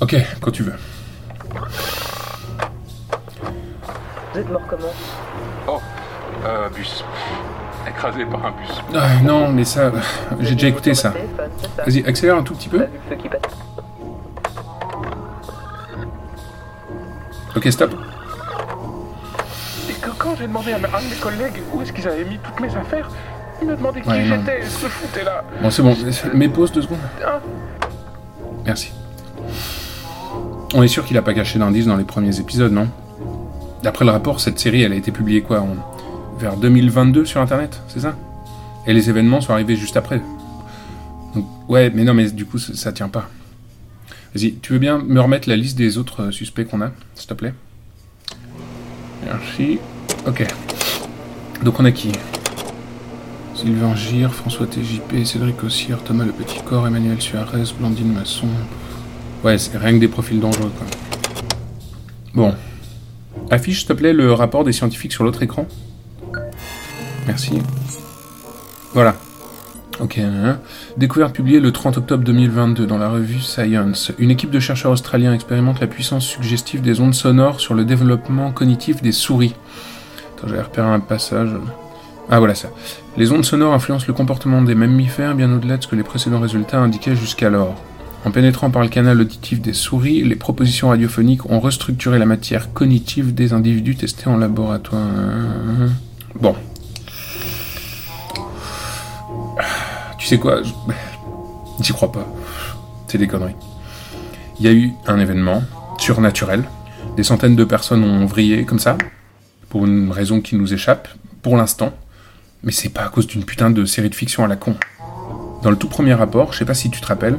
Ok, quand tu veux. Vous êtes mort comment? Oh, euh, bus. Écrasé par un bus. Ah, non, mais ça, j'ai déjà écouté ça. Vas-y, accélère un tout petit peu. Ok, stop. Et que quand j'ai demandé à un de mes collègues où est-ce qu'ils avaient mis toutes mes affaires, ils me demandaient qui Ouais, non. j'étais, ce foutait là. Bon, c'est bon. Mets pause deux secondes. Hein? Merci. On est sûr qu'il a pas caché d'indices dans les premiers épisodes, non? D'après le rapport, cette série, elle a été publiée quoi Vers 2022 sur Internet, c'est ça? Et les événements sont arrivés juste après. Donc, ouais, mais non, mais du coup, ça, ça tient pas. Vas-y, tu veux bien me remettre la liste des autres euh, suspects qu'on a, s'il te plaît? Merci. Ok. Donc on a qui? Sylvain Gire, François TJP, Cédric Ossier, Thomas Le Petit Corps, Emmanuel Suarez, Blandine Masson. Ouais, c'est rien que des profils dangereux, quoi. Bon. Affiche, s'il te plaît, le rapport des scientifiques sur l'autre écran. Merci. Voilà. Ok. hein. Découverte publiée le 30 octobre 2022 dans la revue Science. Une équipe de chercheurs australiens expérimente la puissance suggestive des ondes sonores sur le développement cognitif des souris. Attends, j'avais repéré un passage. Ah voilà ça. Les ondes sonores influencent le comportement des mammifères bien au-delà de ce que les précédents résultats indiquaient jusqu'alors. En pénétrant par le canal auditif des souris, les propositions radiophoniques ont restructuré la matière cognitive des individus testés en laboratoire. Bon. Tu sais quoi? J'y crois pas. C'est des conneries. Il y a eu un événement surnaturel. Des centaines de personnes ont vrillé comme ça, pour une raison qui nous échappe, pour l'instant. Mais c'est pas à cause d'une putain de série de fiction à la con. Dans le tout premier rapport, je sais pas si tu te rappelles,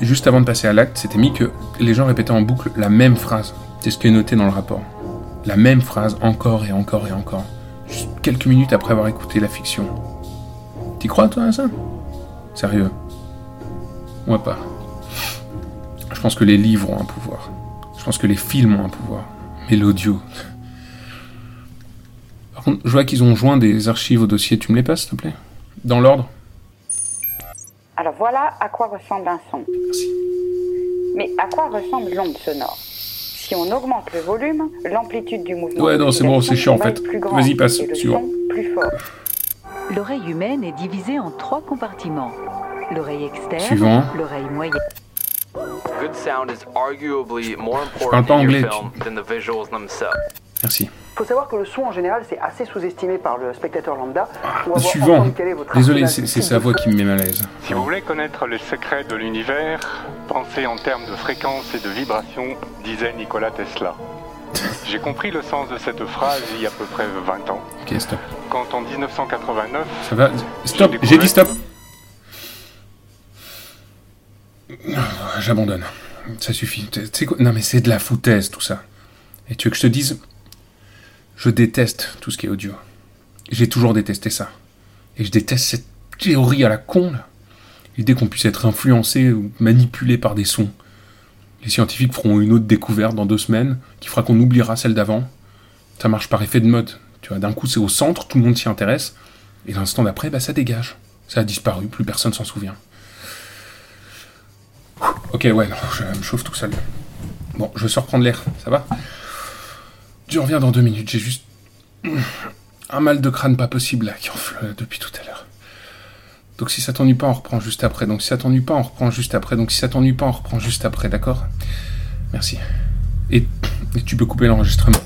juste avant de passer à l'acte, c'était mis que les gens répétaient en boucle la même phrase. C'est ce qui est noté dans le rapport. La même phrase encore et encore et encore. Juste quelques minutes après avoir écouté la fiction. T'y crois toi à ça? Sérieux? Moi pas. Je pense que les livres ont un pouvoir. Je pense que les films ont un pouvoir. Mais l'audio. Par contre, je vois qu'ils ont joint des archives au dossier. Tu me les passes, s'il te plaît? Dans l'ordre? Alors voilà à quoi ressemble un son. Merci. Mais à quoi ressemble l'onde sonore? Si on augmente le volume, l'amplitude du mouvement. Ouais, non, c'est bon, c'est chiant, en fait. Vas-y, passe, et le suivant. son plus fort. L'oreille humaine est divisée en trois compartiments. L'oreille externe, Suivant. l'oreille moyenne. Good sound is arguably more parle important pas in anglais, your tu- film than the visuals themselves. Merci. Faut savoir que le son en général c'est assez sous-estimé par le spectateur lambda. Pour avoir Suivant. entendu quel est votre Désolé, c'est sa voix qui me met mal à l'aise. Si vous voulez connaître les secrets de l'univers, pensez en termes de fréquence et de vibration, disait Nikola Tesla. J'ai compris le sens de cette phrase il y a à peu près 20 ans, Ok, stop. quand en 1989, Ça va Stop J'ai dit stop J'abandonne. Ça suffit. Quoi? Non mais c'est de la foutaise tout ça. Et tu veux que je te dise Je déteste tout ce qui est audio. J'ai toujours détesté ça. Et je déteste cette théorie à la con là. L'idée qu'on puisse être influencé ou manipulé par des sons. Les scientifiques feront une autre découverte dans deux semaines qui fera qu'on oubliera celle d'avant. Ça marche par effet de mode. Tu vois, d'un coup c'est au centre, tout le monde s'y intéresse. Et l'instant d'après, bah, ça dégage. Ça a disparu, plus personne s'en souvient. Ok, ouais, non, je me chauffe tout seul. Bon, je sors prendre l'air, ça va? Je reviens dans deux minutes, j'ai juste un mal de crâne pas possible là qui enfle depuis tout à l'heure. Donc si ça t'ennuie pas, on reprend juste après. Donc si ça t'ennuie pas, on reprend juste après. Donc si ça t'ennuie pas, on reprend juste après, d'accord? Merci. Et tu peux couper l'enregistrement.